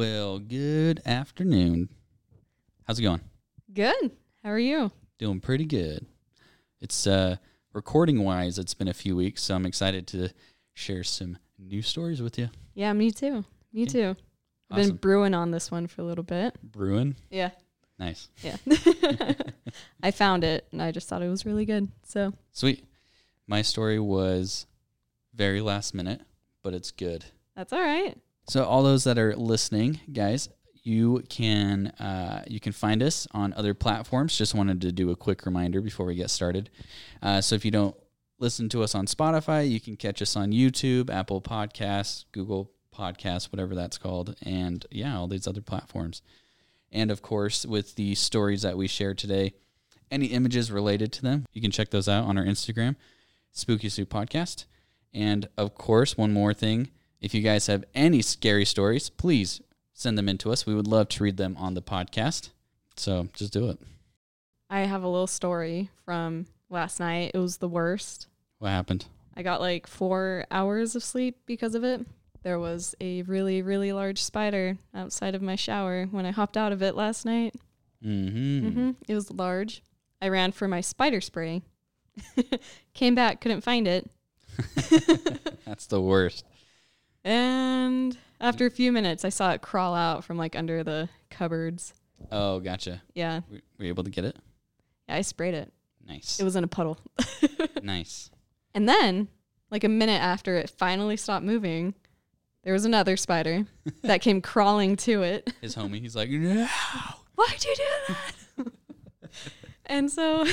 Well, good afternoon. How's it going? Good. How are you? Doing pretty good. It's uh recording wise, it's been a few weeks, so I'm excited to share some new stories with you. Yeah, me too. Me Okay. too. I've Awesome. been brewing on this one for a little bit. Brewing. Yeah. Nice. Yeah. I found it and I just thought it was really good. So, Sweet. My story was very last minute, but it's good. that's all right. So all those that are listening, guys, you can uh, you can find us on other platforms. Just wanted to do a quick reminder before we get started. Uh, so if you don't listen to us on Spotify, you can catch us on YouTube, Apple Podcasts, Google Podcasts, whatever that's called, and yeah, all these other platforms. And of course, with the stories that we share today, any images related to them, you can check those out on our Instagram, Spooky Soup Podcast. And of course, one more thing if you guys have any scary stories, please send them in to us. We would love to read them on the podcast. So just do it. I have a little story from last night. It was the worst. What happened? I got like four hours of sleep because of it. There was a really, really large spider outside of my shower when I hopped out of it last night. Mm-hmm. hmm It was large. I ran for my spider spray. Came back, couldn't find it. That's the worst. And after a mm. few minutes, I saw it crawl out from like under the cupboards. Oh, gotcha. Yeah, Were were you able to get it? yeah I sprayed it. Nice. It was in a puddle. nice. And then, like a minute after it finally stopped moving, there was another spider that came crawling to it. His homie, he's like, no. Why'd you do that? and so,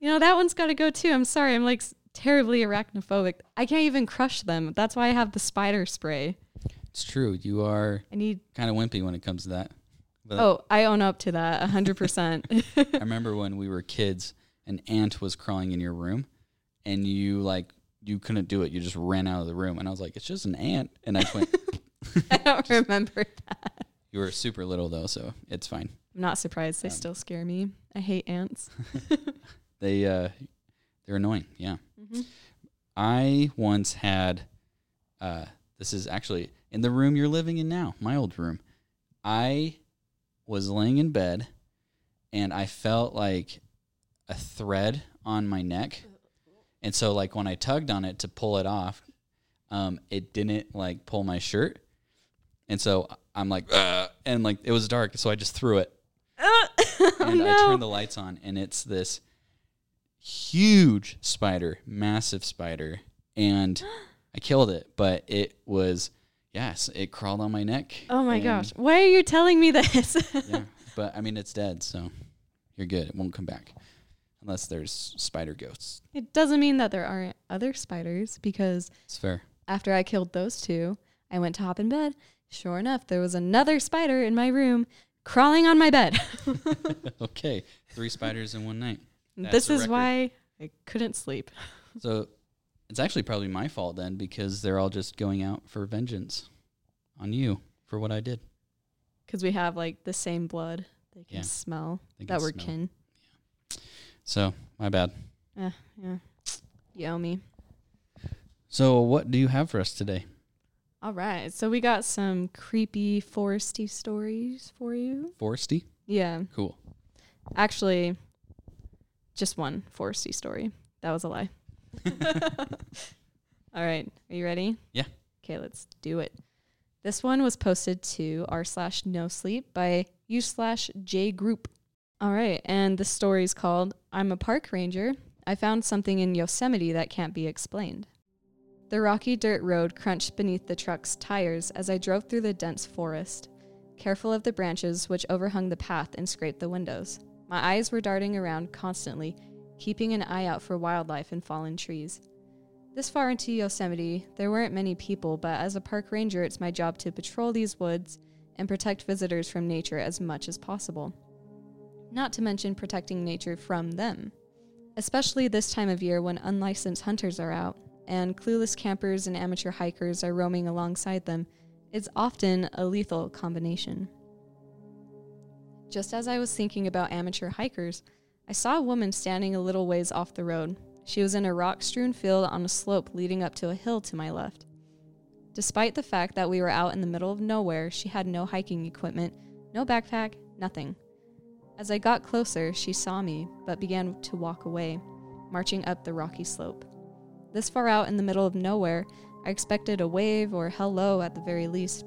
you know, that one's got to go too. I'm sorry. I'm like terribly arachnophobic. I can't even crush them. That's why I have the spider spray. It's true. You are I need. kind of wimpy when it comes to that. But Oh, I own up to that 100%. I remember when we were kids, an ant was crawling in your room, and you like you couldn't do it. You just ran out of the room, and I was like, "It's just an ant," and I went. I don't remember that. You were super little though, so it's fine. I'm not surprised. They Um, still scare me. I hate ants. They uh, they're annoying. Yeah. Mhm. I once had. Uh, this is actually in the room you're living in now, my old room. I was laying in bed, and I felt like a thread on my neck, and so like when I tugged on it to pull it off, um, it didn't like pull my shirt, and so I'm like, and like it was dark, so I just threw it oh, and I turned the lights on, and it's this huge spider, massive spider, and I killed it. But it was, yes, it crawled on my neck. oh my gosh. Why are you telling me this? Yeah, but I mean, it's dead, so you're good. It won't come back unless there's spider ghosts. It doesn't mean that there aren't other spiders because It's fair. after I killed those two, I went to hop in bed. Sure enough, there was another spider in my room crawling on my bed. okay, three spiders in one night. That's this is record. why I couldn't sleep. So it's actually probably my fault then because they're all just going out for vengeance on you for what I did. Because we have like the same blood. They can Yeah. smell They that we're smell. kin. So my bad. Eh, yeah. You owe me. So what do you have for us today? All right. So we got some creepy foresty stories for you. Foresty? Yeah. Cool. Actually, just one foresty story. That was a lie. All right. Are you ready? Yeah. Okay, let's do it. This one was posted to r slash no sleep by u slash j group. All right. And the story is called I'm a park ranger. I found something in Yosemite that can't be explained. The rocky dirt road crunched beneath the truck's tires as I drove through the dense forest, careful of the branches which overhung the path and scraped the windows. My eyes were darting around constantly, keeping an eye out for wildlife and fallen trees. This far into Yosemite, there weren't many people, but as a park ranger, it's my job to patrol these woods and protect visitors from nature as much as possible. Not to mention protecting nature from them, especially this time of year when unlicensed hunters are out and clueless campers and amateur hikers are roaming alongside them. It's often a lethal combination. Just as I was thinking about amateur hikers, I saw a woman standing a little ways off the road. She was in a rock strewn field on a slope leading up to a hill to my left. Despite the fact that we were out in the middle of nowhere, she had no hiking equipment, no backpack, nothing. As I got closer, she saw me, but began to walk away, marching up the rocky slope. This far out in the middle of nowhere, I expected a wave or hello at the very least.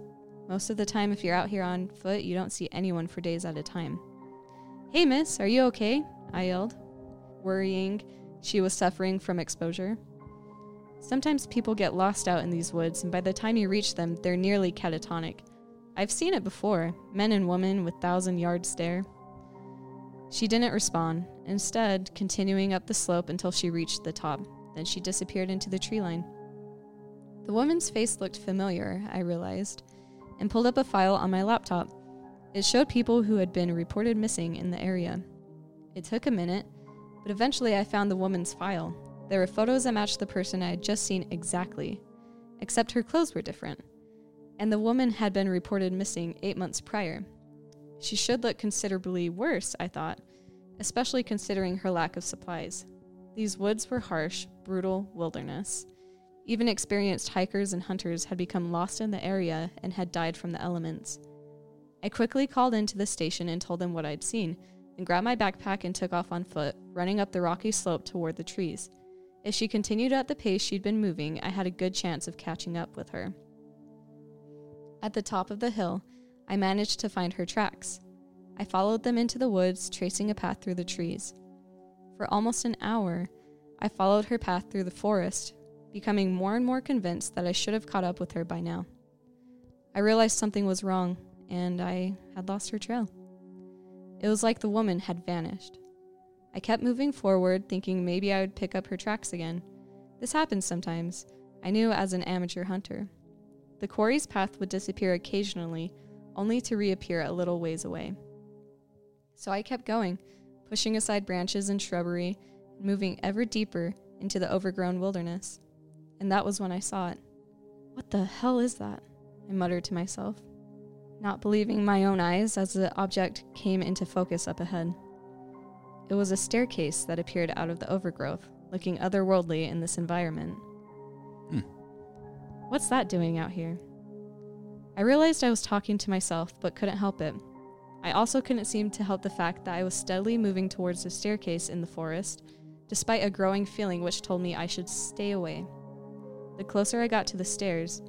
Most of the time, if you're out here on foot, you don't see anyone for days at a time. Hey, miss, are you okay? I yelled, worrying she was suffering from exposure. Sometimes people get lost out in these woods, and by the time you reach them, they're nearly catatonic. I've seen it before men and women with thousand yard stare. She didn't respond, instead, continuing up the slope until she reached the top. Then she disappeared into the tree line. The woman's face looked familiar, I realized, and pulled up a file on my laptop. It showed people who had been reported missing in the area. It took a minute, but eventually I found the woman's file. There were photos that matched the person I had just seen exactly, except her clothes were different. And the woman had been reported missing eight months prior. She should look considerably worse, I thought, especially considering her lack of supplies. These woods were harsh, brutal wilderness. Even experienced hikers and hunters had become lost in the area and had died from the elements. I quickly called into the station and told them what I'd seen, and grabbed my backpack and took off on foot, running up the rocky slope toward the trees. If she continued at the pace she'd been moving, I had a good chance of catching up with her. At the top of the hill, I managed to find her tracks. I followed them into the woods, tracing a path through the trees. For almost an hour, I followed her path through the forest, becoming more and more convinced that I should have caught up with her by now. I realized something was wrong, and I had lost her trail. It was like the woman had vanished. I kept moving forward, thinking maybe I would pick up her tracks again. This happens sometimes, I knew as an amateur hunter. The quarry's path would disappear occasionally, only to reappear a little ways away. So I kept going, pushing aside branches and shrubbery, moving ever deeper into the overgrown wilderness. And that was when I saw it. What the hell is that? I muttered to myself, not believing my own eyes as the object came into focus up ahead. It was a staircase that appeared out of the overgrowth, looking otherworldly in this environment. Hmm. What's that doing out here? I realized I was talking to myself, but couldn't help it. I also couldn't seem to help the fact that I was steadily moving towards the staircase in the forest, despite a growing feeling which told me I should stay away. The closer I got to the stairs,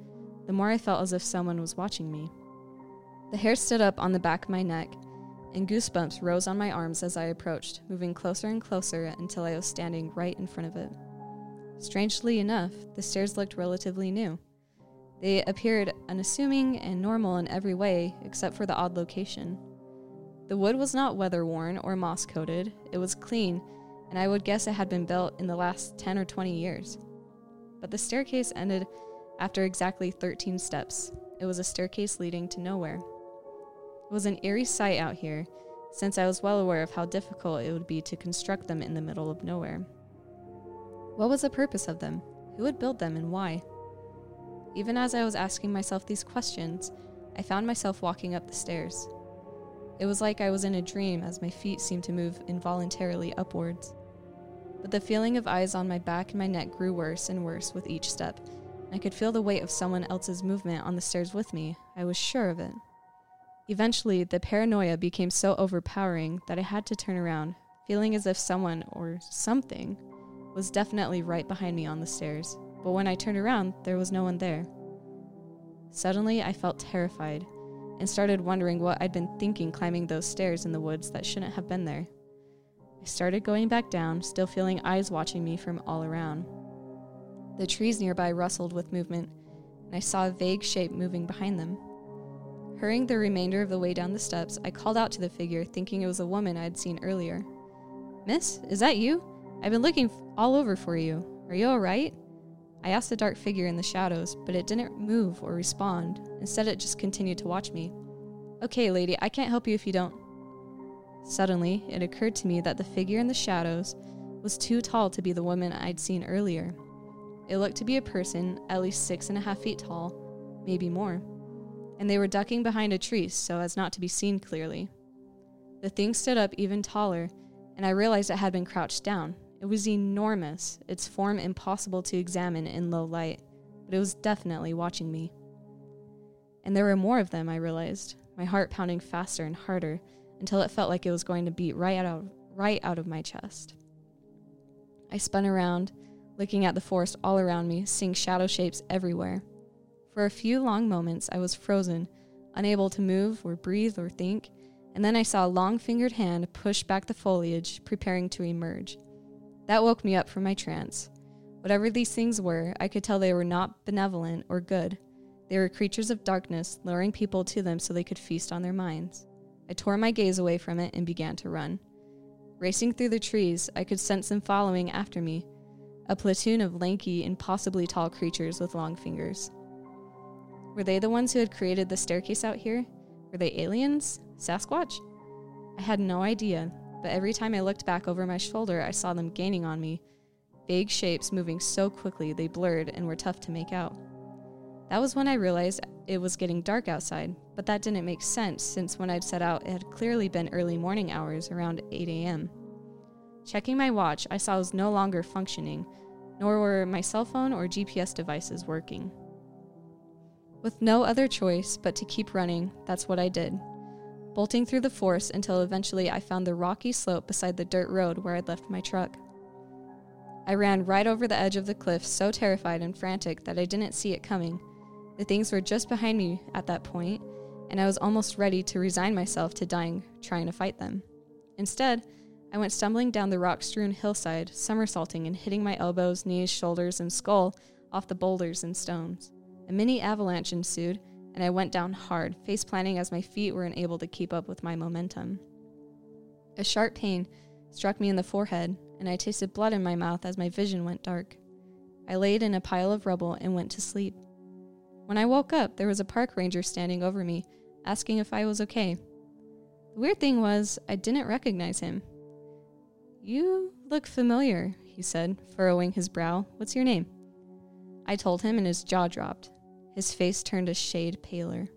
the more I felt as if someone was watching me. The hair stood up on the back of my neck, and goosebumps rose on my arms as I approached, moving closer and closer until I was standing right in front of it. Strangely enough, the stairs looked relatively new. They appeared unassuming and normal in every way except for the odd location. The wood was not weather worn or moss coated, it was clean, and I would guess it had been built in the last 10 or 20 years. But the staircase ended after exactly 13 steps. It was a staircase leading to nowhere. It was an eerie sight out here, since I was well aware of how difficult it would be to construct them in the middle of nowhere. What was the purpose of them? Who would build them and why? Even as I was asking myself these questions, I found myself walking up the stairs. It was like I was in a dream as my feet seemed to move involuntarily upwards. But the feeling of eyes on my back and my neck grew worse and worse with each step. I could feel the weight of someone else's movement on the stairs with me. I was sure of it. Eventually, the paranoia became so overpowering that I had to turn around, feeling as if someone or something was definitely right behind me on the stairs. But when I turned around, there was no one there. Suddenly, I felt terrified and started wondering what I'd been thinking climbing those stairs in the woods that shouldn't have been there. I started going back down, still feeling eyes watching me from all around. The trees nearby rustled with movement, and I saw a vague shape moving behind them. Hurrying the remainder of the way down the steps, I called out to the figure, thinking it was a woman I had seen earlier. Miss, is that you? I've been looking all over for you. Are you all right? I asked the dark figure in the shadows, but it didn't move or respond. Instead, it just continued to watch me. Okay, lady, I can't help you if you don't. Suddenly, it occurred to me that the figure in the shadows was too tall to be the woman I'd seen earlier. It looked to be a person at least six and a half feet tall, maybe more and they were ducking behind a tree so as not to be seen clearly. The thing stood up even taller, and I realized it had been crouched down. It was enormous, its form impossible to examine in low light, but it was definitely watching me. And there were more of them, I realized, my heart pounding faster and harder until it felt like it was going to beat right out of, right out of my chest. I spun around, looking at the forest all around me, seeing shadow shapes everywhere. For a few long moments, I was frozen, unable to move or breathe or think, and then I saw a long fingered hand push back the foliage, preparing to emerge. That woke me up from my trance. Whatever these things were, I could tell they were not benevolent or good. They were creatures of darkness, luring people to them so they could feast on their minds. I tore my gaze away from it and began to run. Racing through the trees, I could sense them following after me a platoon of lanky, impossibly tall creatures with long fingers. Were they the ones who had created the staircase out here? Were they aliens? Sasquatch? I had no idea, but every time I looked back over my shoulder, I saw them gaining on me. Vague shapes moving so quickly they blurred and were tough to make out. That was when I realized it was getting dark outside, but that didn't make sense since when I'd set out, it had clearly been early morning hours around 8 a.m. Checking my watch, I saw it was no longer functioning, nor were my cell phone or GPS devices working. With no other choice but to keep running, that's what I did, bolting through the forest until eventually I found the rocky slope beside the dirt road where I'd left my truck. I ran right over the edge of the cliff, so terrified and frantic that I didn't see it coming. The things were just behind me at that point, and I was almost ready to resign myself to dying trying to fight them. Instead, I went stumbling down the rock strewn hillside, somersaulting and hitting my elbows, knees, shoulders, and skull off the boulders and stones. A mini avalanche ensued, and I went down hard, face planting as my feet were unable to keep up with my momentum. A sharp pain struck me in the forehead, and I tasted blood in my mouth as my vision went dark. I laid in a pile of rubble and went to sleep. When I woke up, there was a park ranger standing over me, asking if I was okay. The weird thing was, I didn't recognize him. You look familiar, he said, furrowing his brow. What's your name? I told him, and his jaw dropped. His face turned a shade paler.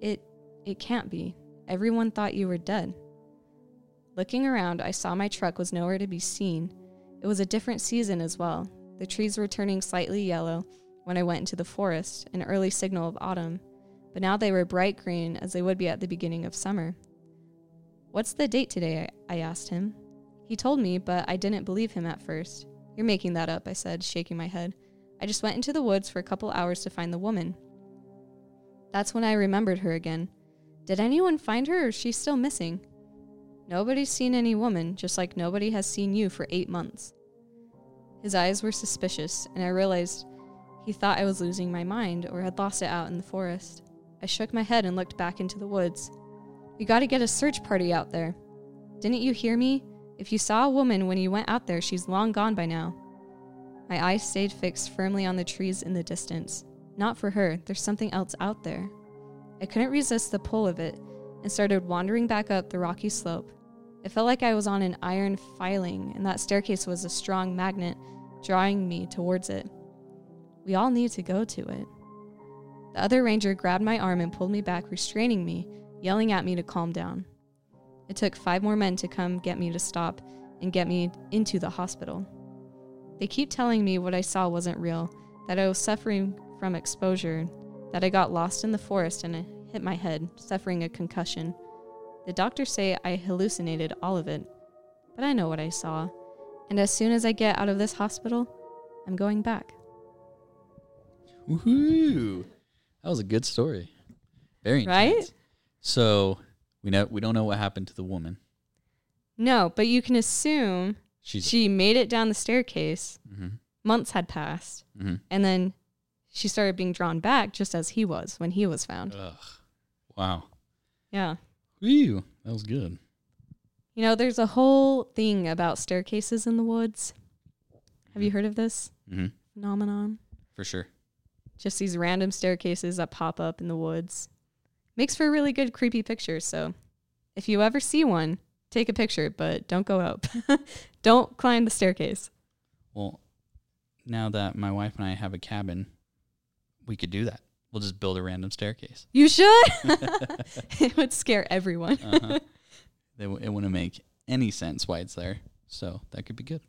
It it can't be. Everyone thought you were dead. Looking around, I saw my truck was nowhere to be seen. It was a different season as well. The trees were turning slightly yellow when I went into the forest, an early signal of autumn, but now they were bright green as they would be at the beginning of summer. What's the date today? I asked him. He told me, but I didn't believe him at first. You're making that up, I said, shaking my head. I just went into the woods for a couple hours to find the woman. That's when I remembered her again. Did anyone find her or is she still missing? Nobody's seen any woman, just like nobody has seen you for eight months. His eyes were suspicious, and I realized he thought I was losing my mind or had lost it out in the forest. I shook my head and looked back into the woods. We gotta get a search party out there. Didn't you hear me? If you saw a woman when you went out there, she's long gone by now. My eyes stayed fixed firmly on the trees in the distance. Not for her, there's something else out there. I couldn't resist the pull of it and started wandering back up the rocky slope. It felt like I was on an iron filing, and that staircase was a strong magnet drawing me towards it. We all need to go to it. The other ranger grabbed my arm and pulled me back, restraining me, yelling at me to calm down. It took five more men to come get me to stop and get me into the hospital. They keep telling me what I saw wasn't real, that I was suffering from exposure, that I got lost in the forest and I hit my head, suffering a concussion. The doctors say I hallucinated all of it, but I know what I saw. And as soon as I get out of this hospital, I'm going back. Woohoo! That was a good story. Very intense. Right? So we know we don't know what happened to the woman. No, but you can assume She's she made it down the staircase. Mhm, Months had passed, mhm. and then she started being drawn back just as he was when he was found. Ugh. Wow. Yeah. Woo! That was good. You know, there's a whole thing about staircases in the woods. Have you heard of this hmm phenomenon? For sure. Just these random staircases that pop up in the woods. Makes for really good creepy pictures. So if you ever see one, take a picture, but don't go up. don't climb the staircase. Well, now that my wife and I have a cabin, we could do that. We'll just build a random staircase. You should. it would scare everyone. Uh-huh. it, w- it wouldn't make any sense why it's there. So that could be good.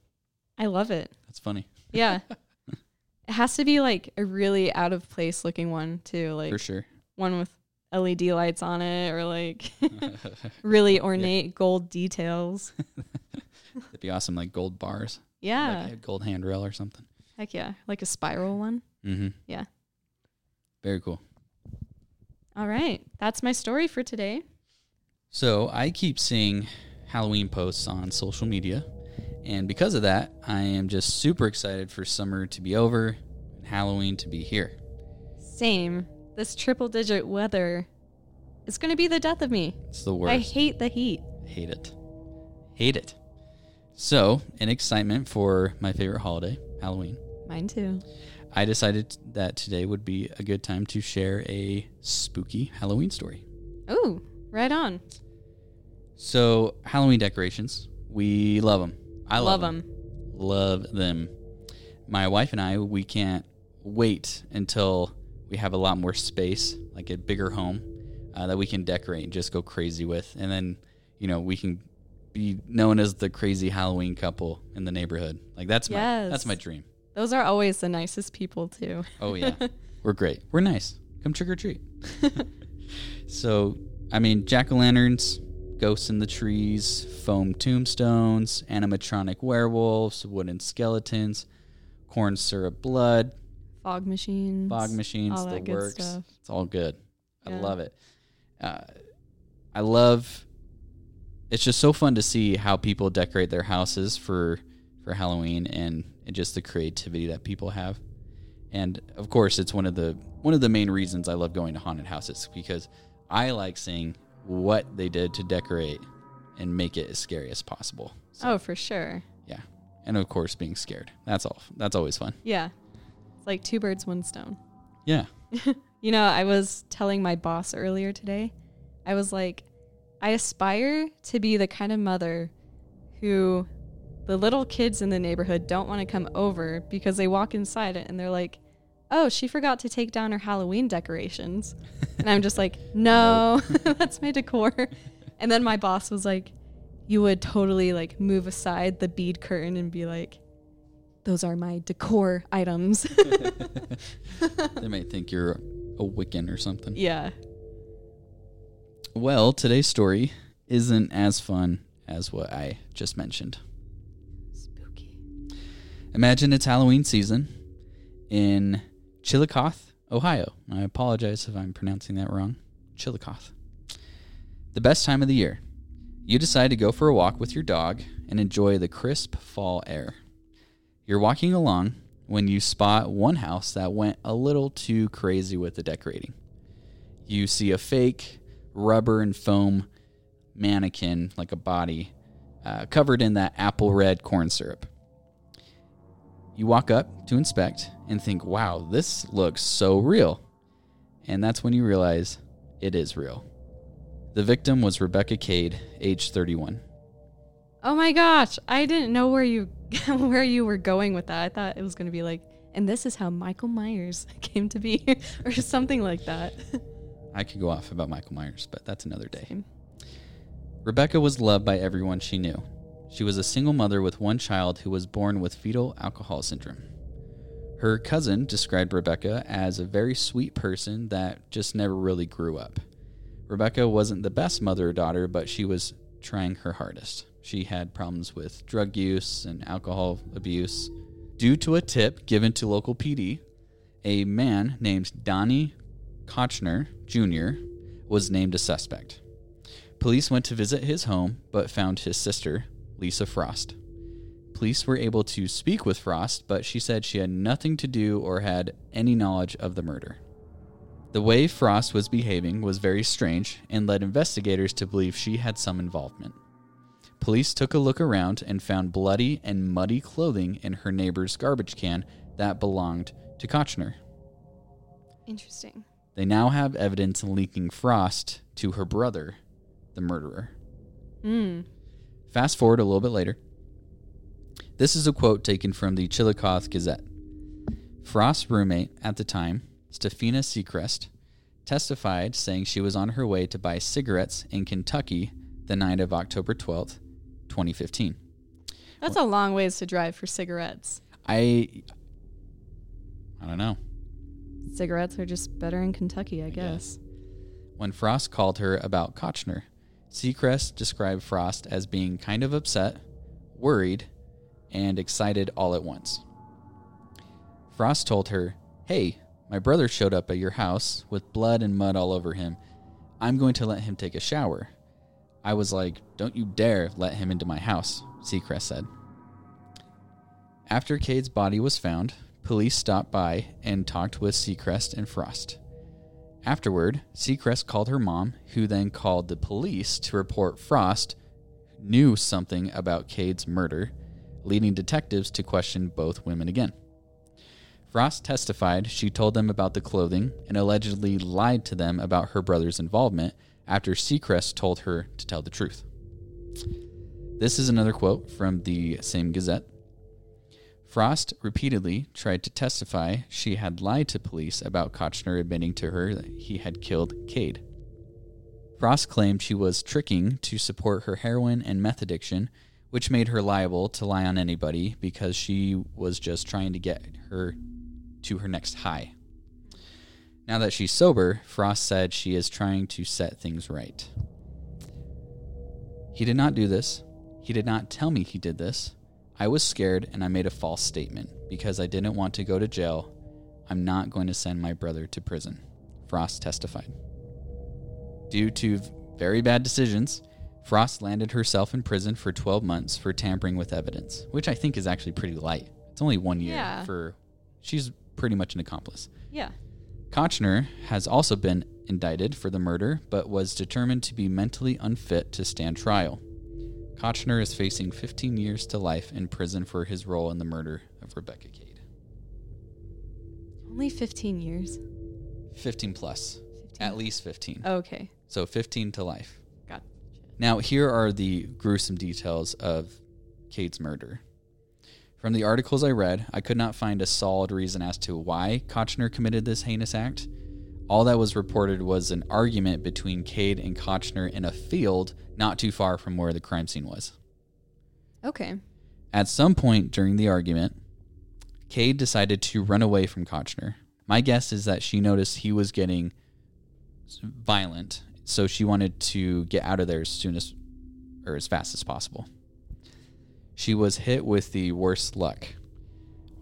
I love it. That's funny. Yeah. It has to be like a really out of place looking one too, like for sure. one with LED lights on it or like really ornate gold details. It'd be awesome, like gold bars, Yeah. like a gold handrail or something. Heck yeah. Like a spiral one. Mm-hmm. Yeah. Very cool. All right. That's my story for today. So I keep seeing Halloween posts on social media, and because of that, I am just super excited for summer to be over and Halloween to be here. Same. This triple digit weather is going to be the death of me. It's the worst. I hate the heat. Hate it. Hate it. So, in excitement for my favorite holiday, Halloween, Mine too. I decided that today would be a good time to share a spooky Halloween story. Ooh, right on. So, Halloween decorations, we love them. I love, Love them. them. Love them. My wife and I, we can't wait until we have a lot more space, like a bigger home, uh, that we can decorate and just go crazy with. And then, you know, we can be known as the crazy Halloween couple in the neighborhood. Like that's my that's my dream. Those are always the nicest people too. Oh yeah. We're great. We're nice. Come trick or treat. so, I mean, jack o' lanterns, ghosts in the trees, foam tombstones, animatronic werewolves, wooden skeletons, corn syrup blood, Fog machines. fog machines, all the works. stuff. It's all good. I love it. Uh, I love. It's just so fun to see how people decorate their houses for for Halloween and, and just the creativity that people have. And of course, it's one of the one of the main reasons I love going to haunted houses because I like seeing what they did to decorate and make it as scary as possible. So, Oh, for sure. yeah, and of course, being scared. That's all. That's always fun. Yeah. It's like two birds, one stone. Yeah. You know, I was telling my boss earlier today, I was like, I aspire to be the kind of mother who the little kids in the neighborhood don't want to come over because they walk inside it and they're like, oh, she forgot to take down her Halloween decorations. and I'm just like, no, that's my decor. And then my boss was like, you would totally like move aside the bead curtain and be like, those are my decor items. they might think you're a Wiccan or something. yeah. Well, today's story isn't as fun as what I just mentioned. Spooky. Imagine it's Halloween season in Chillicothe, Ohio. I apologize if I'm pronouncing that wrong. Chillicothe. The best time of the year. You decide to go for a walk with your dog and enjoy the crisp fall air. You're walking along when you spot one house that went a little too crazy with the decorating. You see a fake rubber and foam mannequin, like a body, uh, covered in that apple red corn syrup. You walk up to inspect and think, wow, this looks so real. And that's when you realize it is real. The victim was Rebecca Cade, age 31. Oh my gosh, I didn't know where you where you were going with that. I thought it was going to be like, and this is how Michael Myers came to be, or something like that. I could go off about Michael Myers, but that's another day. Same. Rebecca was loved by everyone she knew. She was a single mother with one child who was born with fetal alcohol syndrome. Her cousin described Rebecca as a very sweet person that just never really grew up. Rebecca wasn't the best mother or daughter, but she was trying her hardest. She had problems with drug use and alcohol abuse. Due to a tip given to local PD, a man named Donnie Kochner Jr. was named a suspect. Police went to visit his home but found his sister, Lisa Frost. Police were able to speak with Frost, but she said she had nothing to do or had any knowledge of the murder. The way Frost was behaving was very strange and led investigators to believe she had some involvement. Police took a look around and found bloody and muddy clothing in her neighbor's garbage can that belonged to Kochner. Interesting. They now have evidence linking Frost to her brother, the murderer. Hmm. Fast forward a little bit later. This is a quote taken from the Chillicothe Gazette. Frost's roommate at the time, Stefina Seacrest, testified saying she was on her way to buy cigarettes in Kentucky the night of October 12th, 2015. That's a long ways to drive for cigarettes. I I don't know. Cigarettes are just better in Kentucky, I, guess. When Frost called her about Kochner, Seacrest described Frost as being kind of upset, worried, and excited all at once. Frost told her, Hey, my brother showed up at your house with blood and mud all over him. I'm going to let him take a shower. I was like, Don't you dare let him into my house, Seacrest said. After Cade's body was found, police stopped by and talked with Seacrest and Frost. Afterward, Seacrest called her mom, who then called the police to report Frost knew something about Cade's murder, leading detectives to question both women again. Frost testified she told them about the clothing and allegedly lied to them about her brother's involvement after Seacrest told her to tell the truth. This is another quote from the same Gazette. Frost repeatedly tried to testify she had lied to police about Kochner admitting to her that he had killed Cade. Frost claimed she was tricking to support her heroin and meth addiction, which made her liable to lie on anybody because she was just trying to get her to her next high. Now that she's sober, Frost said she is trying to set things right. He did not do this. He did not tell me he did this. I was scared and I made a false statement because I didn't want to go to jail. I'm not going to send my brother to prison, Frost testified. Due to very bad decisions, Frost landed herself in prison for 12 months for tampering with evidence, which I think is actually pretty light. It's only one year Yeah. for. She's pretty much an accomplice. Yeah. Kochner has also been indicted for the murder, but was determined to be mentally unfit to stand trial. Kochner is facing 15 years to life in prison for his role in the murder of Rebecca Cade. Only 15 years. 15 plus, 15. at least 15. Okay. So 15 to life. Got Now, here are the gruesome details of Cade's murder. From the articles I read, I could not find a solid reason as to why Kochner committed this heinous act. All that was reported was an argument between Cade and Kochner in a field not too far from where the crime scene was. Okay. At some point during the argument, Cade decided to run away from Kochner. My guess is that she noticed he was getting violent, so she wanted to get out of there as soon as or as fast as possible. She was hit with the worst luck.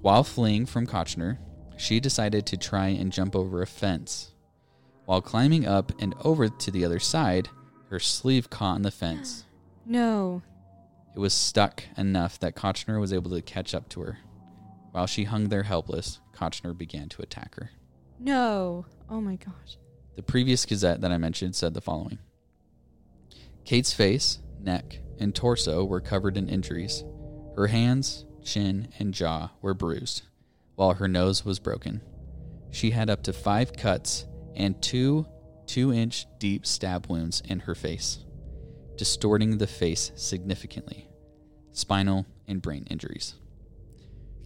While fleeing from Kochner, she decided to try and jump over a fence. While climbing up and over to the other side, her sleeve caught in the fence. No. It was stuck enough that Kochner was able to catch up to her. While she hung there helpless, Kochner began to attack her. No. Oh my gosh. The previous Gazette that I mentioned said the following Cade's face, neck, and torso were covered in injuries. Her hands, chin, and jaw were bruised, while her nose was broken. She had up to five cuts and two two inch deep stab wounds in her face, distorting the face significantly, spinal and brain injuries.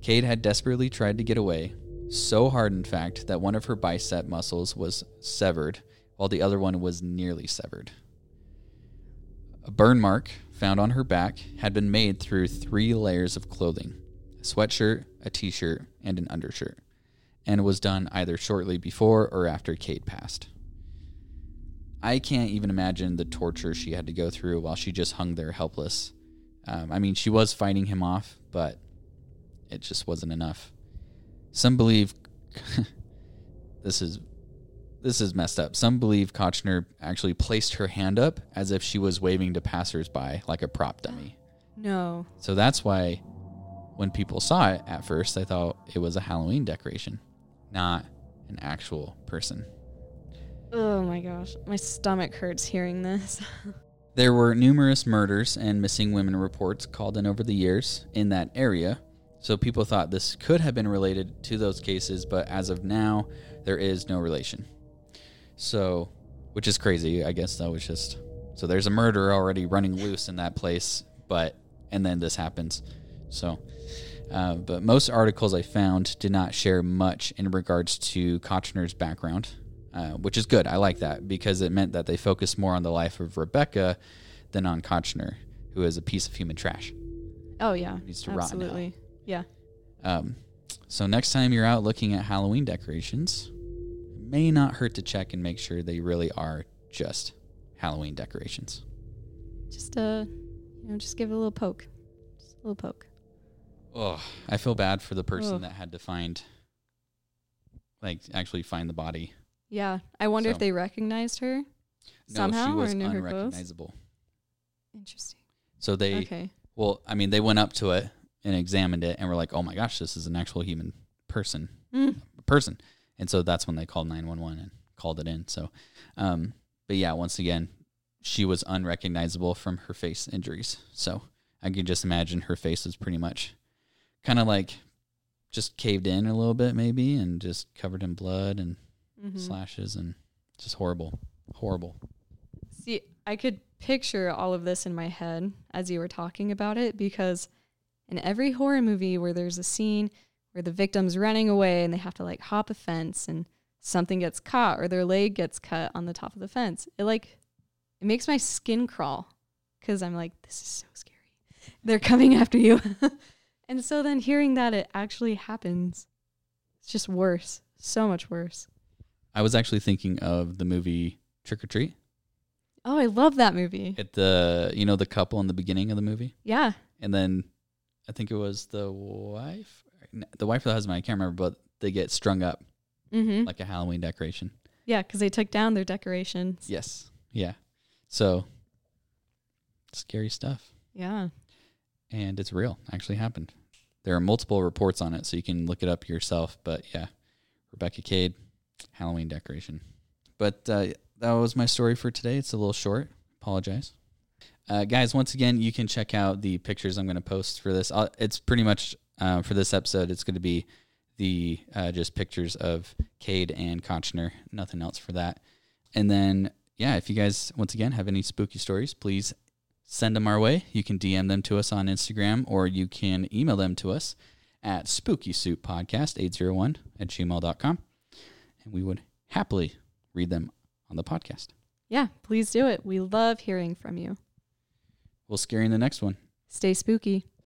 Cade had desperately tried to get away, so hard, in fact, that one of her bicep muscles was severed, while the other one was nearly severed. A burn mark found on her back had been made through three layers of clothing a sweatshirt, a t shirt, and an undershirt, and was done either shortly before or after Cade passed. I can't even imagine the torture she had to go through while she just hung there helpless. Um, I mean, she was fighting him off, but it just wasn't enough. Some believe this is this is messed up. Some believe Kochner actually placed her hand up as if she was waving to passersby like a prop dummy. No. So that's why when people saw it at first, they thought it was a Halloween decoration, not an actual person. Oh my gosh. My stomach hurts hearing this. There were numerous murders and missing women reports called in over the years in that area, so people thought this could have been related to those cases, but as of now, there is no relation. So, which is crazy, I guess that was just so there's a murder already running loose in that place, but and then this happens. So, uh, but most articles I found did not share much in regards to Kochner's background, uh, which is good. I like that because it meant that they focused more on the life of Rebecca than on Kochner, who is a piece of human trash. Oh yeah. Needs to rot. Absolutely. Yeah. Um, So next time you're out looking at Halloween decorations, it may not hurt to check and make sure they really are just Halloween decorations. Just uh, you know, just give it a little poke, just a little poke. Oh, I feel bad for the person Ugh. that had to find, like, actually find the body. Yeah, I wonder if they recognized her somehow no, she was or knew her clothes. unrecognizable. Interesting. So they, okay. well, I mean, they went up to it and examined it and were like, "Oh my gosh, this is an actual human person." Mm. person. And so that's when they called 911 and called it in. So, um, but yeah, once again, she was unrecognizable from her face injuries. So I can just imagine her face was pretty much kind of like just caved in a little bit, maybe, and just covered in blood and Mhm. slashes and just horrible, horrible. See, I could picture all of this in my head as you were talking about it because in every horror movie where there's a scene where the victim's running away and they have to like hop a fence and something gets caught or their leg gets cut on the top of the fence, it like it makes my skin crawl cuz I'm like this is so scary. They're coming after you. and so then hearing that it actually happens it's just worse. So much worse. I was actually thinking of the movie Trick or Treat. Oh, I love that movie. At the, you know, the couple in the beginning of the movie. Yeah. and then I think it was the wife, the wife or the husband. I can't remember, but they get strung up Mhm. like a Halloween decoration. Yeah, because they took down their decorations. Yes, yeah. So scary stuff, Yeah. and it's real. Actually happened. There are multiple reports on it, so you can look it up yourself. But yeah, Rebecca Cade, Halloween decoration. But uh, that was my story for today. It's a little short. Apologize. Uh, guys, once again, you can check out the pictures I'm going to post for this. i it's pretty much uh, for this episode. It's going to be the uh, just pictures of Cade and Kochner. Nothing else for that. And then, yeah, if you guys once again have any spooky stories, please send them our way. You can DM them to us on Instagram, or you can email them to us at spookysouppodcast801 at gmail.com. And we would happily read them on the podcast. Yeah, please do it. We love hearing from you. We'll scare you in the next one. Stay spooky.